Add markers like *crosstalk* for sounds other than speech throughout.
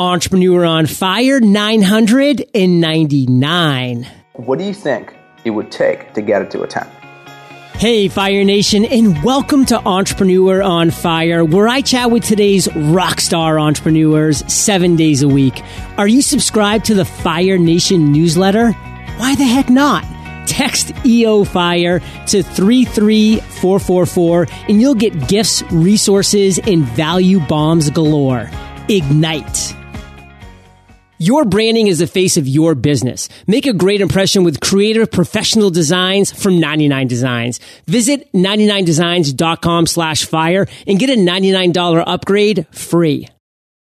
Entrepreneur on Fire 999. What do you think it would take to get it to a 10? Hey, Fire Nation, and welcome to Entrepreneur on Fire, where I chat with today's rock star entrepreneurs seven days a week. Are you subscribed to the Fire Nation newsletter? Why the heck not? Text EO Fire to 33444 and you'll get gifts, resources, and value bombs galore. Ignite. Your branding is the face of your business. Make a great impression with creative professional designs from 99 Designs. Visit 99designs.com slash fire and get a $99 upgrade free.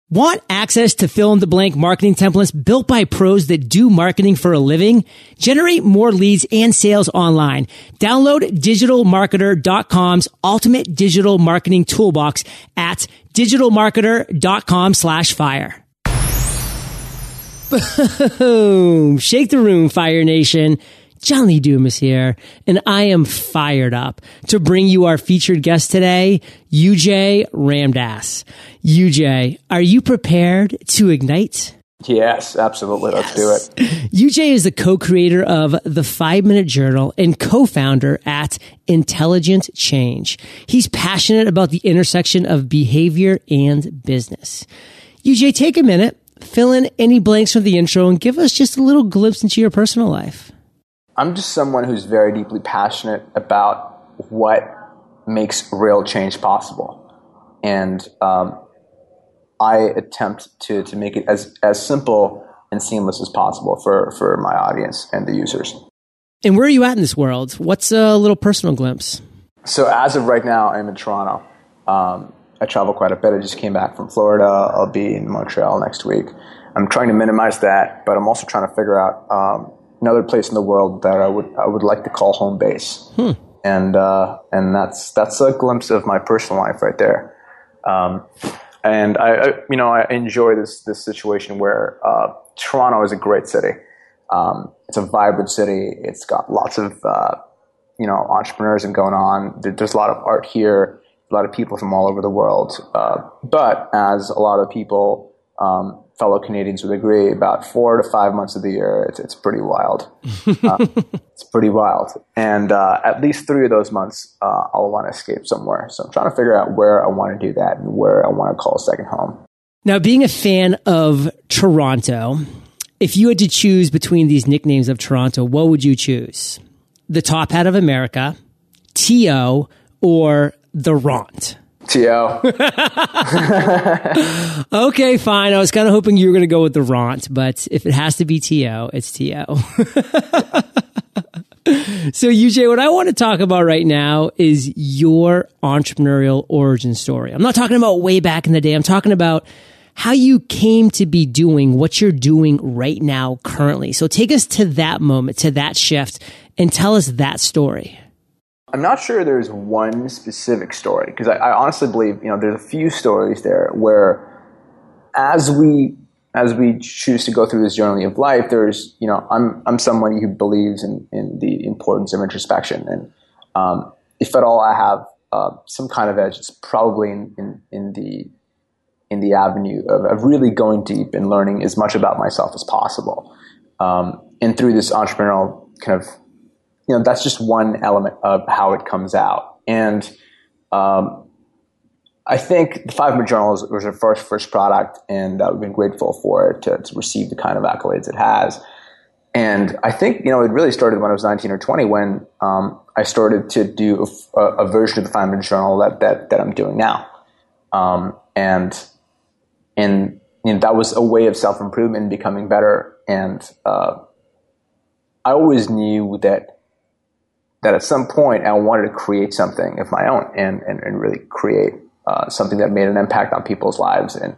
Want access to fill in the blank marketing templates built by pros that do marketing for a living? Generate more leads and sales online. Download digitalmarketer.com's ultimate digital marketing toolbox at digitalmarketer.com slash fire. Boom! Shake the room, Fire Nation. John Lee Dumas here, and I am fired up to bring you our featured guest today, UJ Ramdas. UJ, are you prepared to ignite? Yes, absolutely. Let's do it. UJ is the co-creator of the Five Minute Journal and co-founder at Intelligent Change. He's passionate about the intersection of behavior and business. UJ, take a minute, fill in any blanks from the intro, and give us just a little glimpse into your personal life. I'm just someone who's very deeply passionate about what makes real change possible. And um, I attempt to, to make it as, as simple and seamless as possible for, for my audience and the users. And where are you at in this world? What's a little personal glimpse? So, as of right now, I'm in Toronto. Um, I travel quite a bit. I just came back from Florida. I'll be in Montreal next week. I'm trying to minimize that, but I'm also trying to figure out um, another place in the world that I would I would like to call home base. Hmm. And uh, and that's that's a glimpse of my personal life right there. Um, and I, I, you know I enjoy this this situation where uh, Toronto is a great city. Um, it's a vibrant city. It's got lots of uh, you know entrepreneurs and going on. There's a lot of art here. A lot of people from all over the world. Uh, but as a lot of people um, fellow Canadians would agree, about four to five months of the year, it's, it's pretty wild. Uh, *laughs* it's pretty wild. And uh, at least three of those months, uh, I'll want to escape somewhere. So I'm trying to figure out where I want to do that and where I want to call a second home. Now, being a fan of Toronto, if you had to choose between these nicknames of Toronto, what would you choose? The Top Hat of America, T.O., or The Ront? T.O. *laughs* okay, fine. I was kind of hoping you were going to go with the Ront, but if it has to be T.O., it's T.O. *laughs* so, UJ, what I want to talk about right now is your entrepreneurial origin story. I'm not talking about way back in the day. I'm talking about how you came to be doing what you're doing right now, currently. So, take us to that moment, to that shift, and tell us that story. I'm not sure there's one specific story because I, I, honestly believe you know there's a few stories there where as we as we choose to go through this journey of life, there's you know I'm I'm somebody who believes in in the importance of introspection and um, if at all I have uh, some kind of edge, it's probably in, in, in the in the avenue of, of, really going deep and learning as much about myself as possible. Um, and through this entrepreneurial kind of you know, that's just one element of how it comes out. And um, I think the Five Minute Journal was, our first first product, and uh, we've been grateful for it to, to, receive the kind of accolades it has. And I think you know it really started when I was 19 or 20 when um, I started to do a, a, version of the Five Minute Journal that that, that I'm doing now, um, and and you know, that was a way of self improvement becoming better. And uh, I always knew that that at some point I wanted to create something of my own and, and, and really create uh, something that made an impact on people's lives. And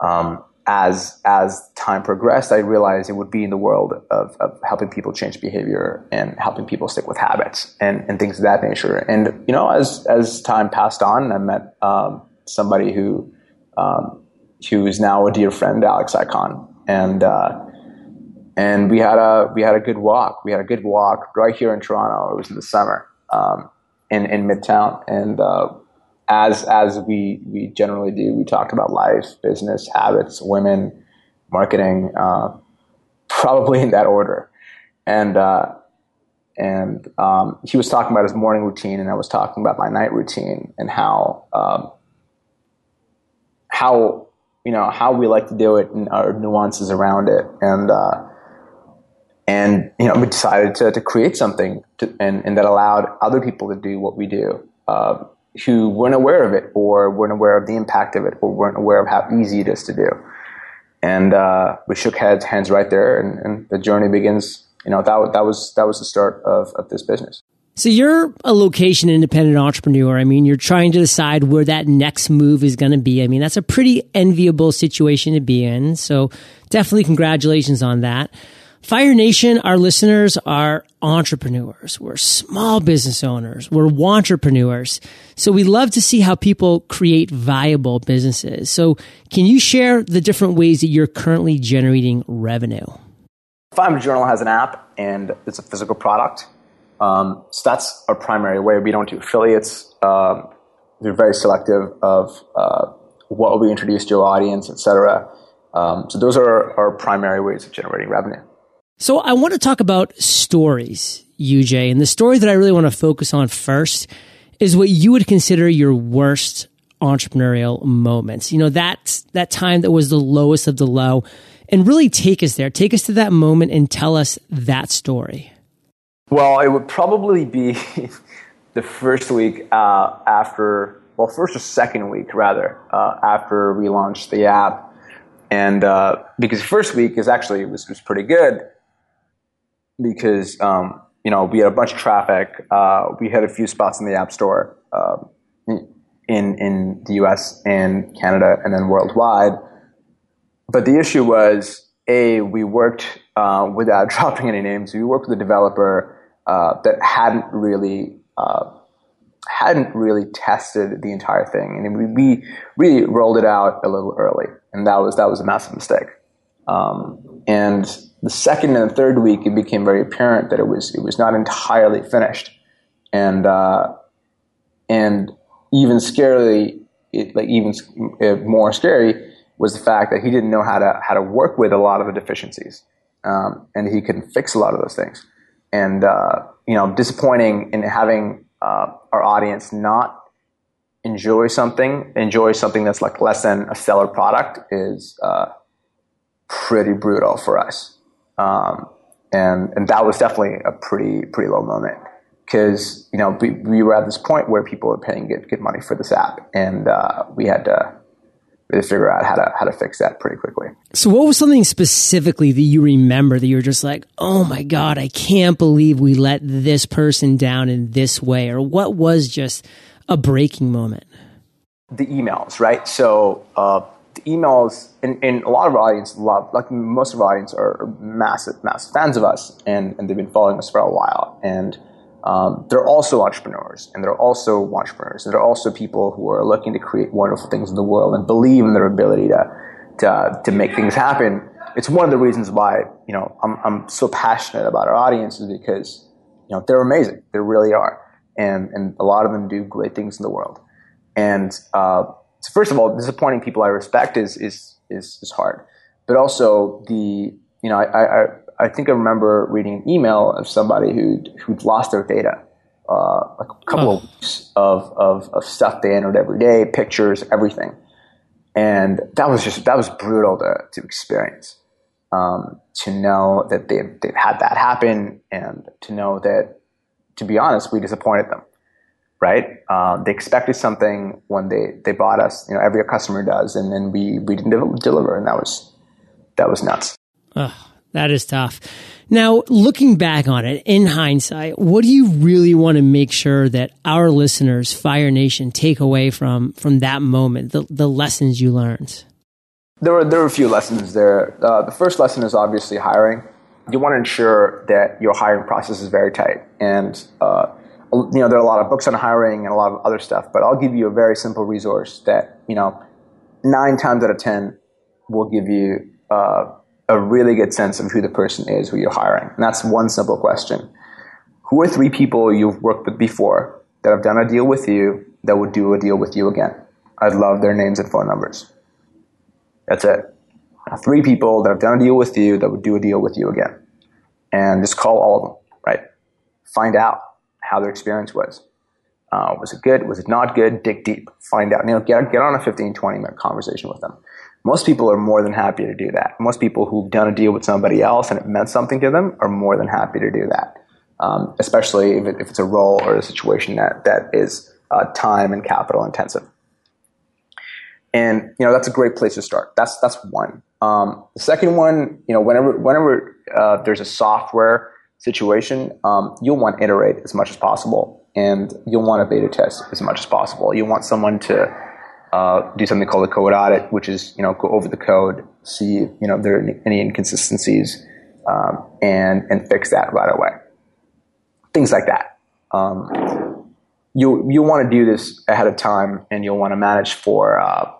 um, as as time progressed, I realized it would be in the world of, of helping people change behavior and helping people stick with habits and, and things of that nature. And you know, as as time passed on, I met um, somebody who um, who is now a dear friend, Alex Ikonn, and uh, and we had a we had a good walk. We had a good walk right here in Toronto. It was in the summer um, in in Midtown, and uh, as as we we generally do, we talked about life, business, habits, women, marketing, uh, probably in that order. And uh, and um, he was talking about his morning routine, and I was talking about my night routine, and how um, how you know how we like to do it and our nuances around it, and uh, and you know we decided to, to create something to, and, and that allowed other people to do what we do uh, who weren't aware of it or weren't aware of the impact of it or weren't aware of how easy it is to do and uh, we shook heads hands right there and, and, the journey begins you know that, that was that was the start of, of this business so you're a location independent entrepreneur. I mean, you're trying to decide where that next move is going to be. I mean, that's a pretty enviable situation to be in. So definitely congratulations on that. Fire Nation, our listeners are entrepreneurs. We're small business owners. We're entrepreneurs. So we love to see how people create viable businesses. So can you share the different ways that you're currently generating revenue? Fire Journal has an app and it's a physical product. Um, so that's our primary way. We don't do affiliates. Um, we're very selective of uh, what we introduce to our audience, etc. Um, so those are our primary ways of generating revenue. So I want to talk about stories, UJ. And the story that I really want to focus on first is what you would consider your worst entrepreneurial moments. You know, that, that time that was the lowest of the low and really take us there. Take us to that moment and tell us that story. Well, it would probably be *laughs* the first week uh, after, well, first or second week rather, uh, after we launched the app. And uh, because first week is actually was, was pretty good because um, you know we had a bunch of traffic. Uh, we had a few spots in the App Store uh, in in the U.S. and Canada, and then worldwide. But the issue was a we worked uh, without *laughs* dropping any names. We worked with a developer uh, that hadn't really uh, hadn't really tested the entire thing, and we, we really rolled it out a little early, and that was that was a massive mistake. Um, and the second and the third week, it became very apparent that it was it was not entirely finished, and uh, and even scarily, it, like even more scary was the fact that he didn't know how to how to work with a lot of the deficiencies, um, and he couldn't fix a lot of those things, and uh, you know, disappointing in having uh, our audience not enjoy something, enjoy something that's like less than a stellar product is uh, pretty brutal for us. Um, and, and that was definitely a pretty, pretty low moment because, you know, we, we were at this point where people were paying good, good money for this app and, uh, we had to really figure out how to, how to fix that pretty quickly. So what was something specifically that you remember that you were just like, oh my God, I can't believe we let this person down in this way? Or what was just a breaking moment? The emails, right? So, uh, emails in, in a lot of our audience, lot, like most of our audience are massive, massive fans of us and, and they've been following us for a while. And um, they're also entrepreneurs and they're also entrepreneurs and they're also people who are looking to create wonderful things in the world and believe in their ability to, to, to make things happen. It's one of the reasons why, you know, I'm, I'm so passionate about our audience is because, you know, they're amazing. They really are. And, and a lot of them do great things in the world. And, uh, so first of all, disappointing people I respect is is is, is hard, but also the you know I, I I think I remember reading an email of somebody who who'd lost their data, uh, a couple oh. of weeks of, of of stuff they entered every day, pictures, everything, and that was just that was brutal to to experience. Um, to know that they they've had that happen, and to know that, to be honest, we disappointed them right? Um, they expected something when they, they bought us. You know, every customer does, and then we we didn't deliver, and that was that was nuts. Ugh, that is tough. Now, looking back on it in hindsight, what do you really want to make sure that our listeners, Fire Nation, take away from from that moment, the the lessons you learned? There were there were a few lessons there. Uh, the first lesson is obviously hiring. You want to ensure that your hiring process is very tight and uh, you know, there are a lot of books on hiring and a lot of other stuff, but I'll give you a very simple resource that, you know, nine times out of 10 will give you uh, a really good sense of who the person is who you're hiring. And that's one simple question. Who are three people you've worked with before that have done a deal with you that would do a deal with you again. I'd love their names and phone numbers. That's it. Three people that have done a deal with you that would do a deal with you again. And just call all of them, right? Find out how their experience was. Uh, was it good? Was it not good? Dig deep. Find out. You know, get, get on a 15, 20 minute conversation with them. Most people are more than happy to do that. Most people who've done a deal with somebody else and it meant something to them are more than happy to do that. Um, especially if, it, if, it's a role or a situation that, that is uh, time and capital intensive. And you know that's a great place to start. That's that's one. Um, the second one, you know, whenever whenever uh, there's a software situation, um, you'll want to iterate as much as possible, and you'll want to beta test as much as possible. You want someone to uh, do something called a code audit, which is you know go over the code, see you know there are any inconsistencies, um, and and fix that right away. Things like that. Um, you you want to do this ahead of time, and you'll want to manage for uh,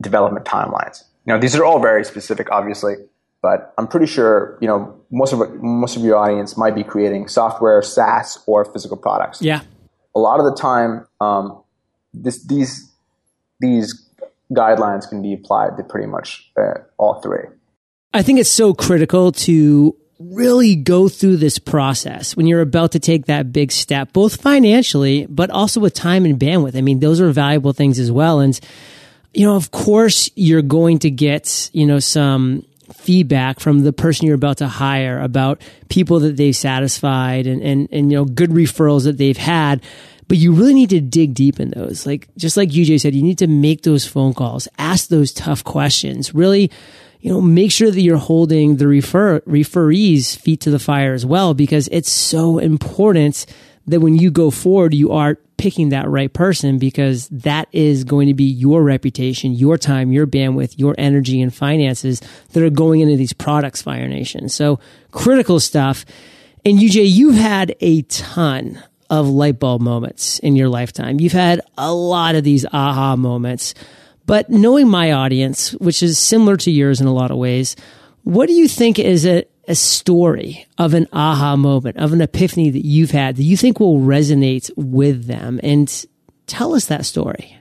development timelines. Now, these are all very specific, obviously, but I'm pretty sure you know most of most of your audience might be creating software, SaaS, or physical products. Yeah. A lot of the time, um, this, these these guidelines can be applied to pretty much uh, all three. I think it's so critical to really go through this process when you're about to take that big step, both financially, but also with time and bandwidth. I mean, those are valuable things as well. And you know, of course you're going to get, you know, some feedback from the person you're about to hire about people that they've satisfied and, and, and, you know, good referrals that they've had. But you really need to dig deep in those. Like, just like UJ said, you need to make those phone calls, ask those tough questions, really, you know, make sure that you're holding the refer, referees feet to the fire as well, because it's so important that when you go forward, you are picking that right person because that is going to be your reputation, your time, your bandwidth, your energy and finances that are going into these products, Fire Nation. So critical stuff. And UJ, you've had a ton of light bulb moments in your lifetime. You've had a lot of these aha moments. But knowing my audience, which is similar to yours in a lot of ways, what do you think is a, a story of an aha moment, of an epiphany that you've had that you think will resonate with them? And tell us that story.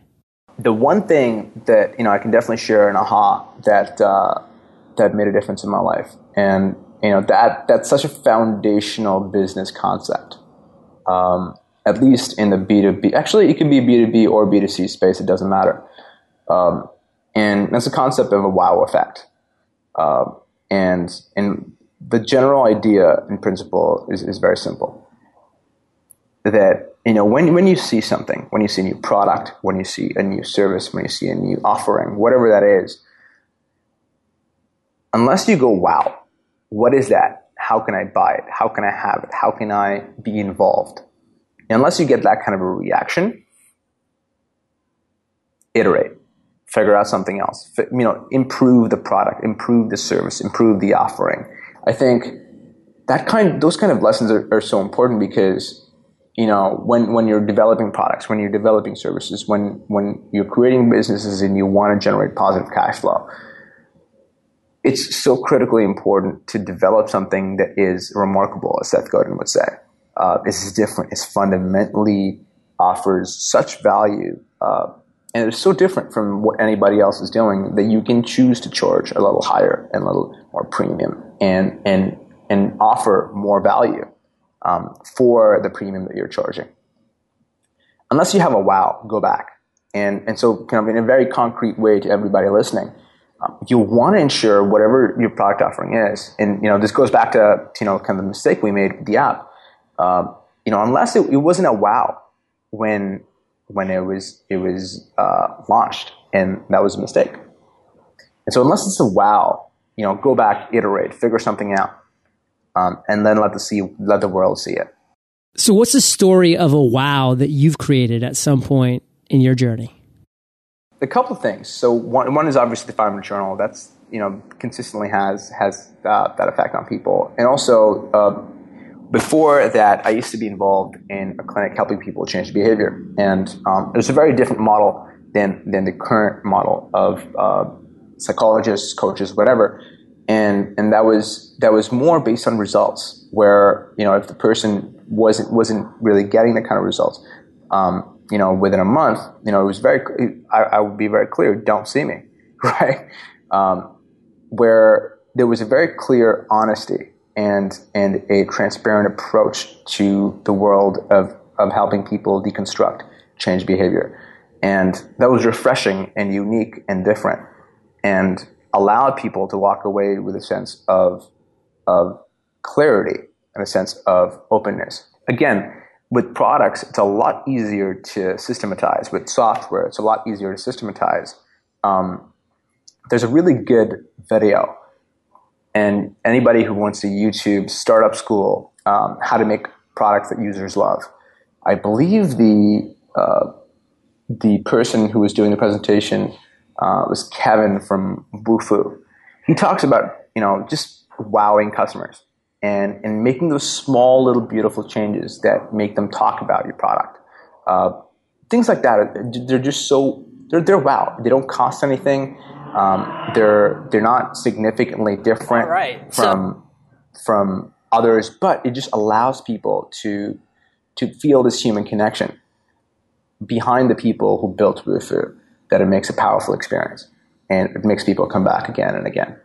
The one thing that you know I can definitely share an aha that uh, that made a difference in my life, and you know that that's such a foundational business concept. Um, at least in the B two B, actually, it can be B two B or B two C space. It doesn't matter. Um, and that's the concept of a wow effect. Uh, and and the general idea in principle is, is very simple. That you know when when you see something, when you see a new product, when you see a new service, when you see a new offering, whatever that is, unless you go, wow, what is that? How can I buy it? How can I have it? How can I be involved? Unless you get that kind of a reaction, iterate figure out something else. You know, improve the product, improve the service, improve the offering. I think that kind, those kind of lessons are, are so important because you know when when you're developing products, when you're developing services, when when you're creating businesses and you want to generate positive cash flow. It's so critically important to develop something that is remarkable, as Seth Godin would say. Uh, different. It's fundamentally offers such value uh, and it's so different from what anybody else is doing that you can choose to charge a little higher and a little more premium and and and offer more value um, for the premium that you're charging. Unless you have a wow, go back. And and so kind of in a very concrete way to everybody listening, um, you want to ensure whatever your product offering is, and you know this goes back to you know kind of the mistake we made with the app. Um, you know, unless it, it wasn't a wow when when it was it was uh, launched, and that was a mistake. And so, unless it's a wow, you know, go back, iterate, figure something out, um, and then let the see let the world see it. So, what's the story of a wow that you've created at some point in your journey? A couple of things. So, one, one is obviously the five minute journal. That's you know consistently has has uh, that effect on people, and also uh, before that, I used to be involved in a clinic helping people change behavior, and um, it was a very different model than than the current model of uh, psychologists, coaches, whatever. And and that was that was more based on results, where you know if the person wasn't wasn't really getting the kind of results, um, you know, within a month, you know, it was very, I, I would be very clear, don't see me, *laughs* right? Um, where there was a very clear honesty and, and a transparent approach to the world of, of helping people deconstruct change behavior. And that was refreshing and unique and different and allowed people to walk away with a sense of, of clarity and a sense of openness. Again, with products, it's a lot easier to systematize. With software, it's a lot easier to systematize. Um, there's a really good video, and anybody who wants to YouTube startup school um, how to make products that users love. I believe the uh, the person who was doing the presentation uh, was Kevin from Wufoo. He talks about you know just wowing customers and, and making those small little beautiful changes that make them talk about your product. Uh, things like that, they're just so, they're, they're wow. They don't cost anything. Um, they're, they're not significantly different right. from, so- from others, but it just allows people to, to feel this human connection behind the people who built Wufoo, that it makes a powerful experience and it makes people come back again and again.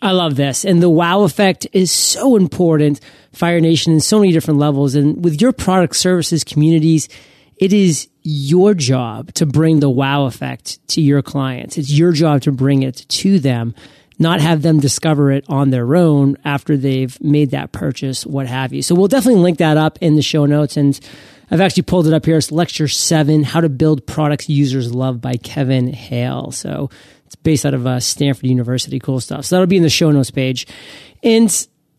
I love this. And the wow effect is so important, Fire Nation, in so many different levels. And with your product services communities, it is your job to bring the wow effect to your clients. It's your job to bring it to them, not have them discover it on their own after they've made that purchase, what have you. So we'll definitely link that up in the show notes. And I've actually pulled it up here. It's lecture seven, how to build products users love by Kevin Hale. So it's based out of uh, Stanford University. Cool stuff. So that'll be in the show notes page. And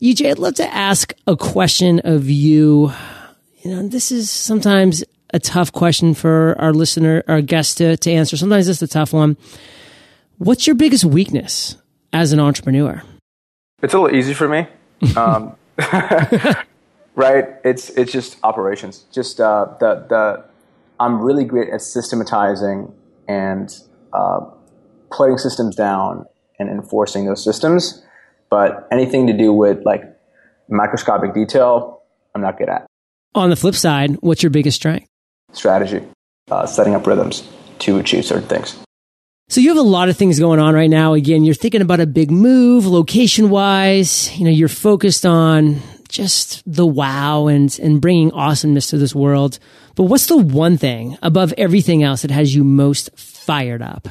EJ, I'd love to ask a question of you. You know, this is sometimes a tough question for our listener, our guest to, to answer. Sometimes it's a tough one. What's your biggest weakness as an entrepreneur? It's a little easy for me. Um, *laughs* *laughs* right? It's it's just operations. Just uh, the the I'm really great at systematizing and uh, putting systems down and enforcing those systems. But anything to do with like microscopic detail, I'm not good at. On the flip side, what's your biggest strength? Strategy, uh, setting up rhythms to achieve certain things. So you have a lot of things going on right now. Again, you're thinking about a big move, location wise. You know, you're focused on just the wow and and bringing awesomeness to this world. But what's the one thing above everything else that has you most fired up?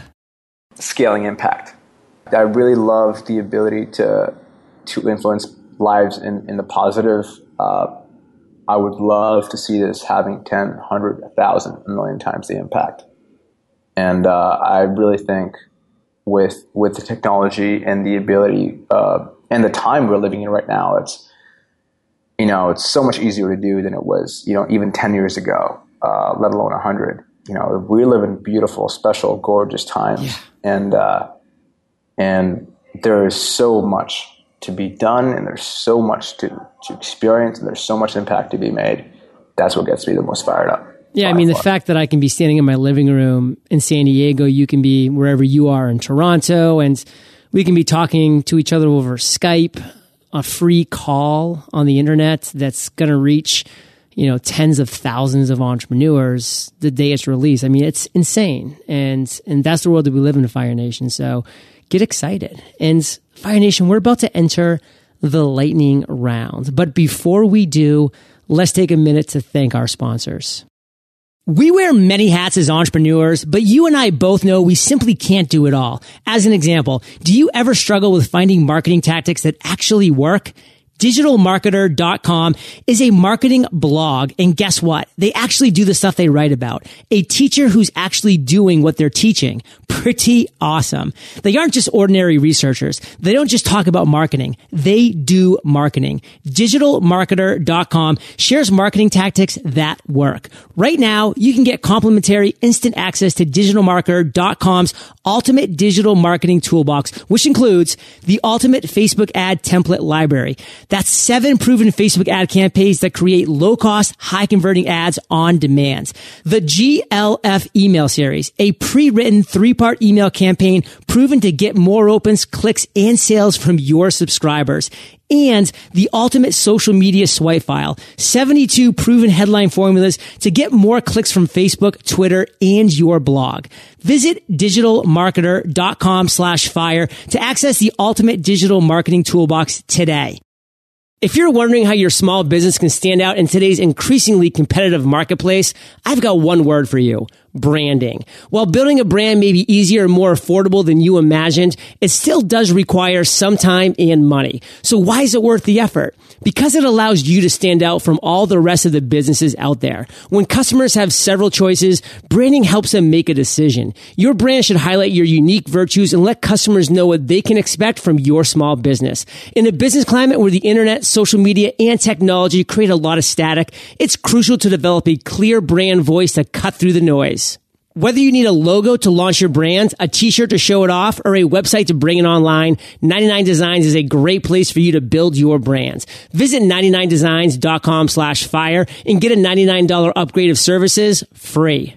scaling impact. I really love the ability to to influence lives in, in the positive. Uh, I would love to see this having 10, 100, 1,000, a million times the impact. And uh, I really think with with the technology and the ability uh, and the time we're living in right now, it's you know it's so much easier to do than it was you know even 10 years ago, uh, let alone 100 you know, we live in beautiful, special, gorgeous times, yeah. and uh, and there is so much to be done, and there's so much to to experience, and there's so much impact to be made. That's what gets me the most fired up. Yeah, I mean, the fact that I can be standing in my living room in San Diego, you can be wherever you are in Toronto, and we can be talking to each other over Skype, a free call on the internet that's going to reach you know, tens of thousands of entrepreneurs the day it's released. I mean, it's insane. And, and that's the world that we live in, Fire Nation. So get excited. And Fire Nation, we're about to enter the lightning round. But before we do, let's take a minute to thank our sponsors. We wear many hats as entrepreneurs, but you and I both know we simply can't do it all. As an example, do you ever struggle with finding marketing tactics that actually work? digitalmarketer.com is a marketing blog. And guess what? They actually do the stuff they write about. A teacher who's actually doing what they're teaching. Pretty awesome. They aren't just ordinary researchers. They don't just talk about marketing. They do marketing. Digitalmarketer.com shares marketing tactics that work. Right now, you can get complimentary instant access to digitalmarketer.com's ultimate digital marketing toolbox, which includes the ultimate Facebook ad template library. That's seven proven Facebook ad campaigns that create low cost, high converting ads on demand. The GLF email series, a pre-written three part email campaign proven to get more opens, clicks, and sales from your subscribers and the ultimate social media swipe file. 72 proven headline formulas to get more clicks from Facebook, Twitter, and your blog. Visit digitalmarketer.com slash fire to access the ultimate digital marketing toolbox today. If you're wondering how your small business can stand out in today's increasingly competitive marketplace, I've got one word for you branding. While building a brand may be easier and more affordable than you imagined, it still does require some time and money. So why is it worth the effort? Because it allows you to stand out from all the rest of the businesses out there. When customers have several choices, branding helps them make a decision. Your brand should highlight your unique virtues and let customers know what they can expect from your small business. In a business climate where the internet, social media, and technology create a lot of static, it's crucial to develop a clear brand voice to cut through the noise. Whether you need a logo to launch your brand, a t-shirt to show it off, or a website to bring it online, 99 Designs is a great place for you to build your brands. Visit 99designs.com slash fire and get a $99 upgrade of services free.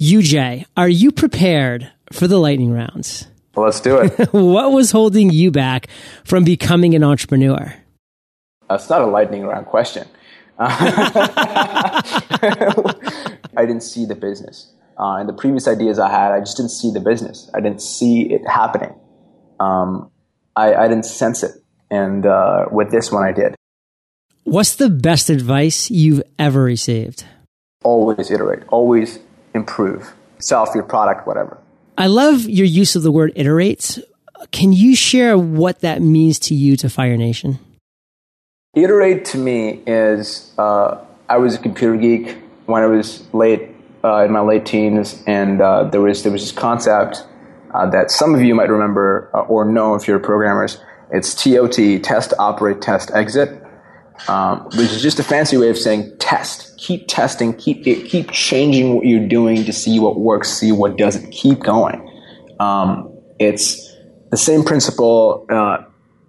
UJ, are you prepared for the lightning rounds? Well, let's do it. *laughs* what was holding you back from becoming an entrepreneur? Uh, That's not a lightning round question. *laughs* I didn't see the business. Uh, and the previous ideas I had, I just didn't see the business. I didn't see it happening. Um, I, I, didn't sense it. And uh, with this one, I did. What's the best advice you've ever received? Always iterate, always improve, sell your product, whatever. I love your use of the word iterate. Can you share what that means to you to Fire Nation? Iterate to me is uh, I was a computer geek when I was late uh, in my late teens, and uh, there was there was this concept uh, that some of you might remember uh, or know if you're programmers. It's TOT, test, operate, test, exit, um, which is just a fancy way of saying test. Keep testing, keep keep changing what you're doing to see what works, see what doesn't. Keep going. Um, it's the same principle uh,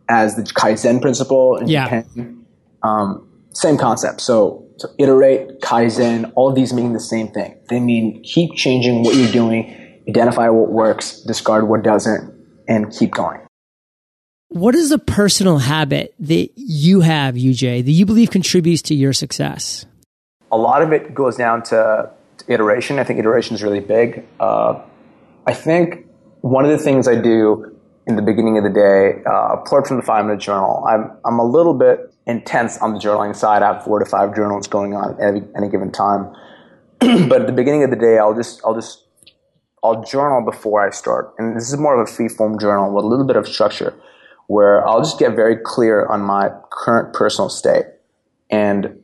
as the Kaizen principle in yeah. Japan. Um, same concept. So so iterate, Kaizen, all of these mean the same thing. They mean keep changing what you're doing, identify what works, discard what doesn't, and keep going. What is a personal habit that you have, UJ, that you believe contributes to your success? A lot of it goes down to, to iteration. I think iteration is really big. Uh, I think one of the things I do in the beginning of the day, uh, apart from the five minute journal, I'm, I'm a little bit intense on the journaling side. I have four to five journals going on at any, any given time. *clears throat* but at the beginning of the day, I'll just I'll just I'll journal before I start, and this is more of a free form journal with a little bit of structure, where I'll just get very clear on my current personal state, and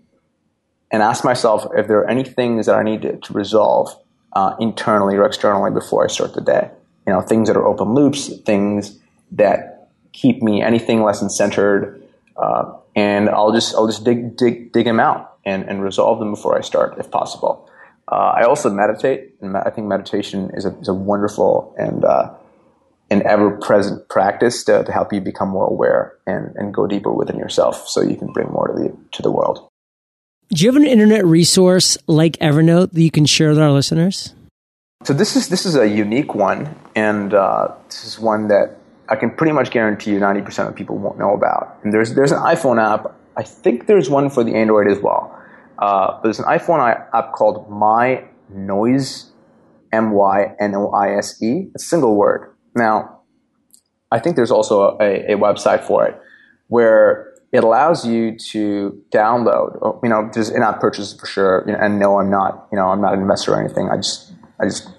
and ask myself if there are any things that I need to, to resolve uh, internally or externally before I start the day. You know, things that are open loops, things that keep me anything less than centered, uh, and I'll just I'll just dig dig dig them out and, and resolve them before I start, if possible. Uh, I also meditate, and I think meditation is a, is a wonderful and uh, an ever present practice to, to help you become more aware and, and go deeper within yourself, so you can bring more to the to the world. Do you have an internet resource like Evernote that you can share with our listeners? So this is this is a unique one, and uh, this is one that I can pretty much guarantee you 90% of people won't know about. And there's, there's an iPhone app. I think there's one for the Android as well. Uh, but there's an iPhone app called My Noise, M Y N O I S E. A single word. Now, I think there's also a, a website for it where it allows you to download. Oh, you know, there's in-app purchases for sure. You know, and no, I'm not. You know, I'm not an investor or anything. I just I just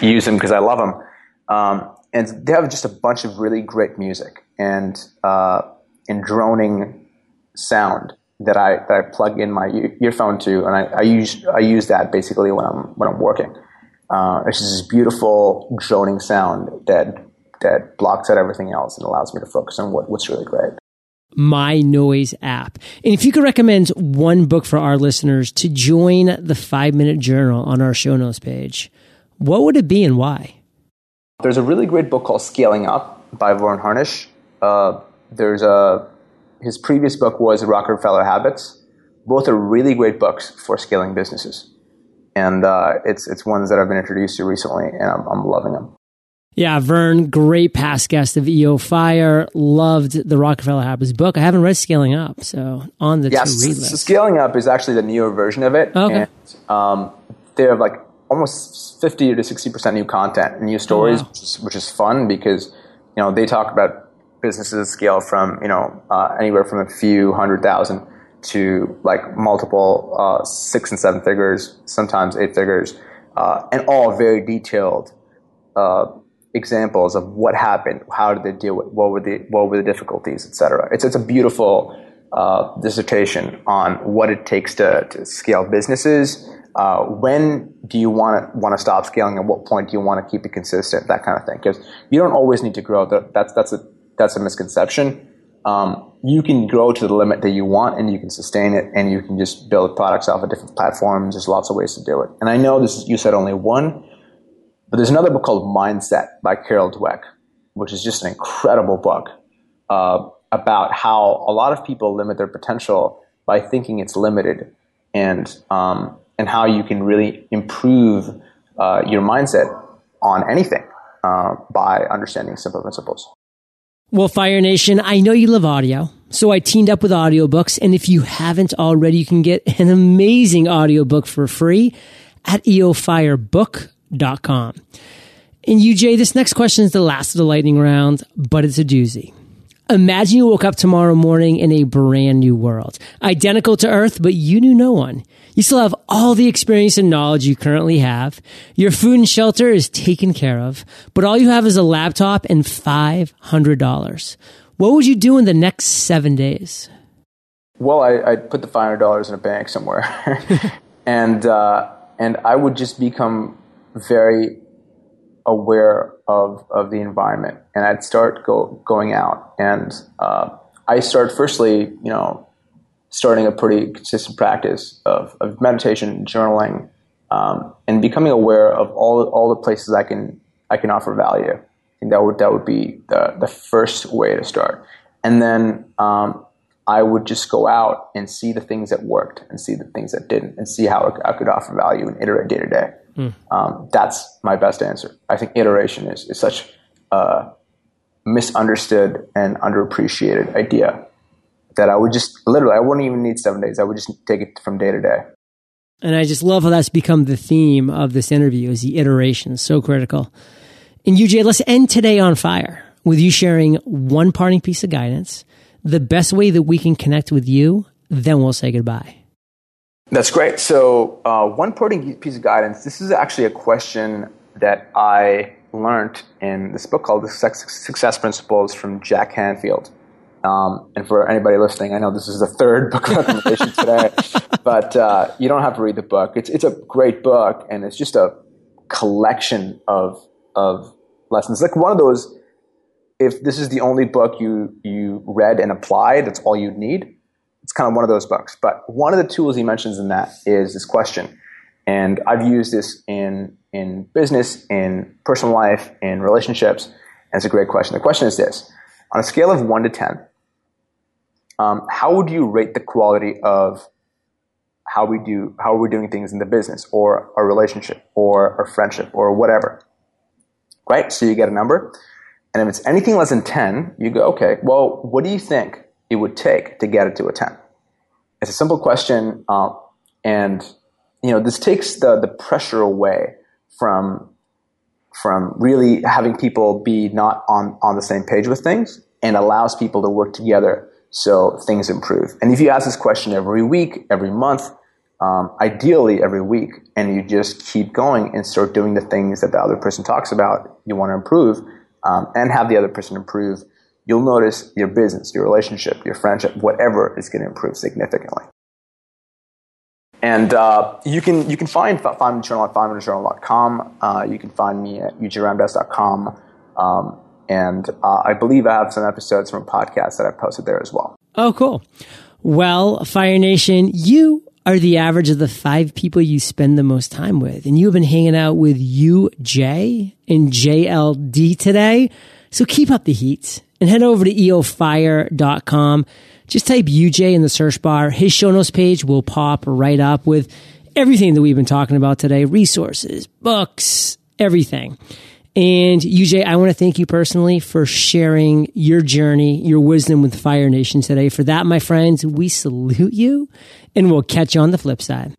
use them because I love them. Um, and they have just a bunch of really great music and uh, and droning sound that I that I plug in my earphone to, and I, I use I use that basically when I'm when I'm working. Uh, it's just this beautiful droning sound that that blocks out everything else and allows me to focus on what, what's really great. myNoise app. And if you could recommend one book for our listeners to join the five minute journal on our show notes page, what would it be and why? There's a really great book called Scaling Up by Verne Harnish. Uh, there's a his previous book was Rockefeller Habits. Both are really great books for scaling businesses, and uh, it's it's ones that I've been introduced to recently, and I'm, I'm loving them. Yeah, Verne, great past guest of EO Fire. Loved the Rockefeller Habits book. I haven't read Scaling Up, so on the yes, to read list. Scaling Up is actually the newer version of it. Okay. And, um, they have like almost 50 to 60% new content, new stories, oh, wow. which, is, which, is, fun because, you know, they talk about businesses scale from, you know, uh, anywhere from a few hundred thousand to like multiple uh, six and seven figures, sometimes eight figures, uh, and all very detailed uh, examples of what happened, how did they deal with, what were the what were the difficulties, etc. It's it's a beautiful uh, dissertation on what it takes to, to scale businesses. Uh, when do you want to want to stop scaling? At what point do you want to keep it consistent? That kind of thing. Because you don't always need to grow. That's that's a that's a misconception. Um, you can grow to the limit that you want, and you can sustain it, and you can just build products off of different platforms. There's lots of ways to do it. And I know this is, you said only one, but there's another book called Mindset by Carol Dweck, which is just an incredible book uh, about how a lot of people limit their potential by thinking it's limited, and um, and how you can really improve uh, your mindset on anything uh, by understanding simple principles. Well, Fire Nation, I know you love audio. So I teamed up with audiobooks. And if you haven't already, you can get an amazing audiobook for free at eofirebook.com com. And UJ, this next question is the last of the lightning round, but it's a doozy. Imagine you woke up tomorrow morning in a brand new world, identical to Earth, but you knew no one. You still have all the experience and knowledge you currently have. Your food and shelter is taken care of, but all you have is a laptop and $500. What would you do in the next seven days? Well, I, would put the $500 in a bank somewhere. *laughs* and, uh, and I would just become very aware of of the environment, and I'd start go, going out, and uh, I start firstly, you know, starting a pretty consistent practice of, of meditation, journaling, um, and becoming aware of all all the places I can I can offer value. I think that would that would be the the first way to start, and then um, I would just go out and see the things that worked and see the things that didn't, and see how I could offer value and iterate day to day. Mm. Um, that's my best answer. I think iteration is, is such a misunderstood and underappreciated idea that I would just literally, I wouldn't even need seven days. I would just take it from day to day. And I just love how that's become the theme of this interview is the iteration. So critical. And UJ, let's end today on fire with you sharing one parting piece of guidance, the best way that we can connect with you, then we'll say goodbye. That's great. So, uh, one parting piece of guidance. This is actually a question that I learned in this book called "The Success Principles" from Jack Canfield. Um, and for anybody listening, I know this is the third book recommendation today, *laughs* but uh, you don't have to read the book. It's it's a great book, and it's just a collection of of lessons. Like one of those. If this is the only book you you read and applied, that's all you need it's kind of one of those books. But one of the tools he mentions in that is this question. And I've used this in, in business, in personal life, in relationships. And it's a great question. The question is this On a scale of 1 to 10, um, how would you rate the quality of how we do how are we're doing things in the business or our relationship or a friendship or whatever right so you get a number and if it's anything less than 10 you go okay well what do you think it would take to get it to a 10? It's a simple question, uh, and you know this takes the the pressure away from from really having people be not on on the same page with things, and allows people to work together so things improve. And if you ask this question every week, every month, um, ideally every week, and you just keep going and start doing the things that the other person talks about, you want to improve, um, and have the other person improve you'll notice your business, your relationship, your friendship, whatever is going to improve significantly. And uh, you can you can find find me journal at fiveminutesjournal.com. Uh, you can find me at ujramdas.com. Um, and uh, I believe I have some episodes from podcasts that I've posted there as well. Oh, cool. Well, Fire Nation, you are the average of the five people you spend the most time with. And you've been hanging out with UJ and JLD today. So keep up the heat and head over to eofire.com. Just type UJ in the search bar. His show notes page will pop right up with everything that we've been talking about today resources, books, everything. And UJ, I want to thank you personally for sharing your journey, your wisdom with Fire Nation today. For that, my friends, we salute you and we'll catch you on the flip side.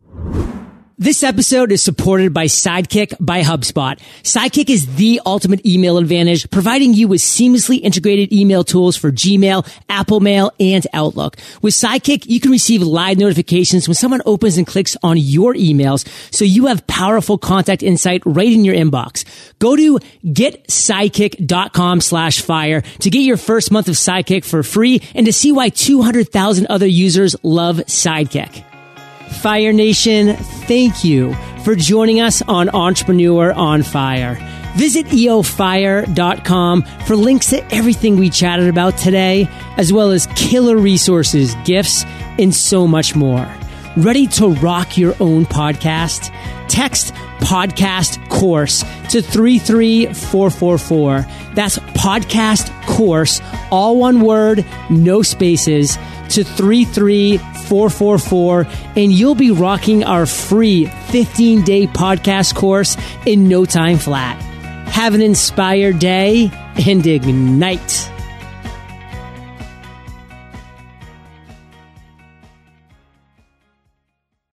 This episode is supported by Sidekick by HubSpot. Sidekick is the ultimate email advantage, providing you with seamlessly integrated email tools for Gmail, Apple Mail, and Outlook. With Sidekick, you can receive live notifications when someone opens and clicks on your emails, so you have powerful contact insight right in your inbox. Go to getsidekick.com slash fire to get your first month of Sidekick for free and to see why 200,000 other users love Sidekick. Fire Nation, thank you for joining us on Entrepreneur on Fire. Visit eofire.com for links to everything we chatted about today, as well as killer resources, gifts, and so much more. Ready to rock your own podcast? Text podcast course to 33444. That's podcast course, all one word, no spaces, to 33444, and you'll be rocking our free 15 day podcast course in no time flat. Have an inspired day and ignite.